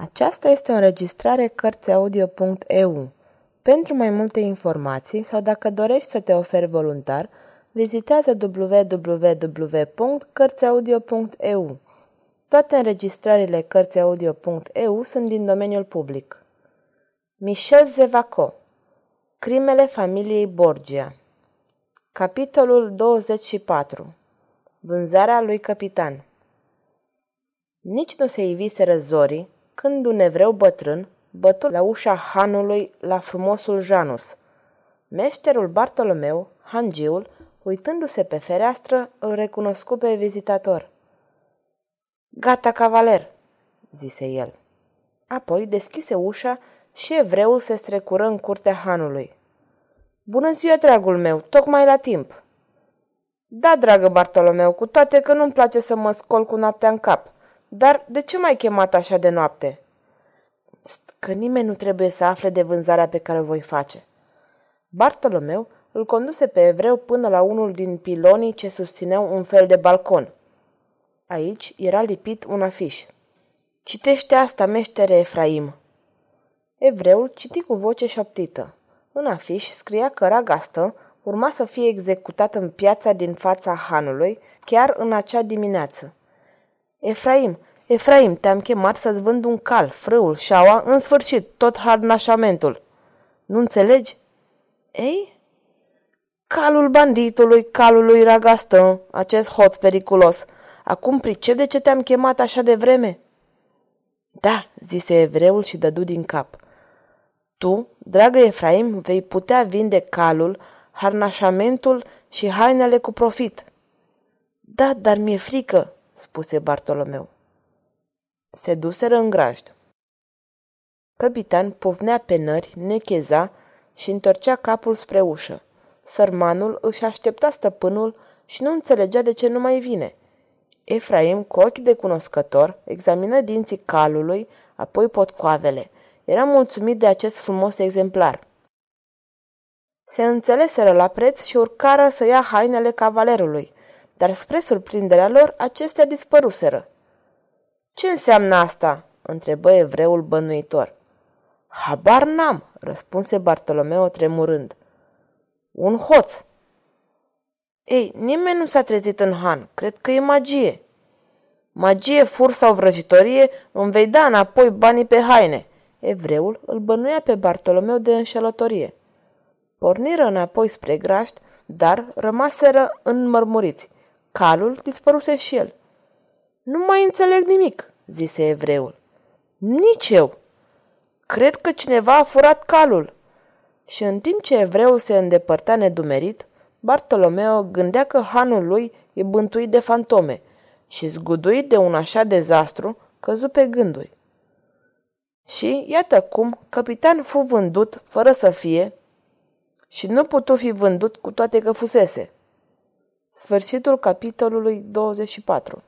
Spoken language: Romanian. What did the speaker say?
Aceasta este o înregistrare Cărțiaudio.eu. Pentru mai multe informații sau dacă dorești să te oferi voluntar, vizitează www.cărțiaudio.eu. Toate înregistrările Cărțiaudio.eu sunt din domeniul public. Michel Zevaco Crimele familiei Borgia Capitolul 24 Vânzarea lui capitan Nici nu se iviseră zorii, când un evreu bătrân bătu la ușa hanului la frumosul Janus. Meșterul Bartolomeu, hangiul, uitându-se pe fereastră, îl recunoscu pe vizitator. Gata, cavaler, zise el. Apoi deschise ușa și evreul se strecură în curtea hanului. Bună ziua, dragul meu, tocmai la timp. Da, dragă Bartolomeu, cu toate că nu-mi place să mă scol cu noaptea în cap – dar de ce m-ai chemat așa de noapte? Că nimeni nu trebuie să afle de vânzarea pe care o voi face. Bartolomeu îl conduse pe evreu până la unul din pilonii ce susțineau un fel de balcon. Aici era lipit un afiș. Citește asta, meștere Efraim. Evreul citi cu voce șoptită. În afiș scria că Ragastă urma să fie executat în piața din fața hanului chiar în acea dimineață. Efraim, Efraim, te-am chemat să-ți vând un cal, frâul, șaua, în sfârșit, tot harnașamentul. Nu înțelegi? Ei? Calul banditului, calul lui Ragastă, acest hoț periculos. Acum pricep de ce te-am chemat așa de vreme? Da, zise evreul și dădu din cap. Tu, dragă Efraim, vei putea vinde calul, harnașamentul și hainele cu profit. Da, dar mi-e frică, spuse Bartolomeu. Se duseră în grajd. Capitan povnea pe nări, necheza și întorcea capul spre ușă. Sărmanul își aștepta stăpânul și nu înțelegea de ce nu mai vine. Efraim, cu ochi de cunoscător, examină dinții calului, apoi potcoavele. Era mulțumit de acest frumos exemplar. Se înțeleseră la preț și urcară să ia hainele cavalerului, dar spre surprinderea lor, acestea dispăruseră. Ce înseamnă asta?" întrebă evreul bănuitor. Habar n-am, răspunse Bartolomeo tremurând. Un hoț. Ei, nimeni nu s-a trezit în Han, cred că e magie. Magie, fur sau vrăjitorie, îmi vei da înapoi banii pe haine. Evreul îl bănuia pe Bartolomeu de înșelătorie. Porniră înapoi spre graști, dar rămaseră înmărmuriți. Calul dispăruse și el. Nu mai înțeleg nimic, zise evreul. Nici eu. Cred că cineva a furat calul. Și în timp ce evreul se îndepărta nedumerit, Bartolomeo gândea că hanul lui e bântuit de fantome și zguduit de un așa dezastru, căzu pe gânduri. Și iată cum capitan fu vândut fără să fie și nu putu fi vândut cu toate că fusese. Sfârșitul capitolului 24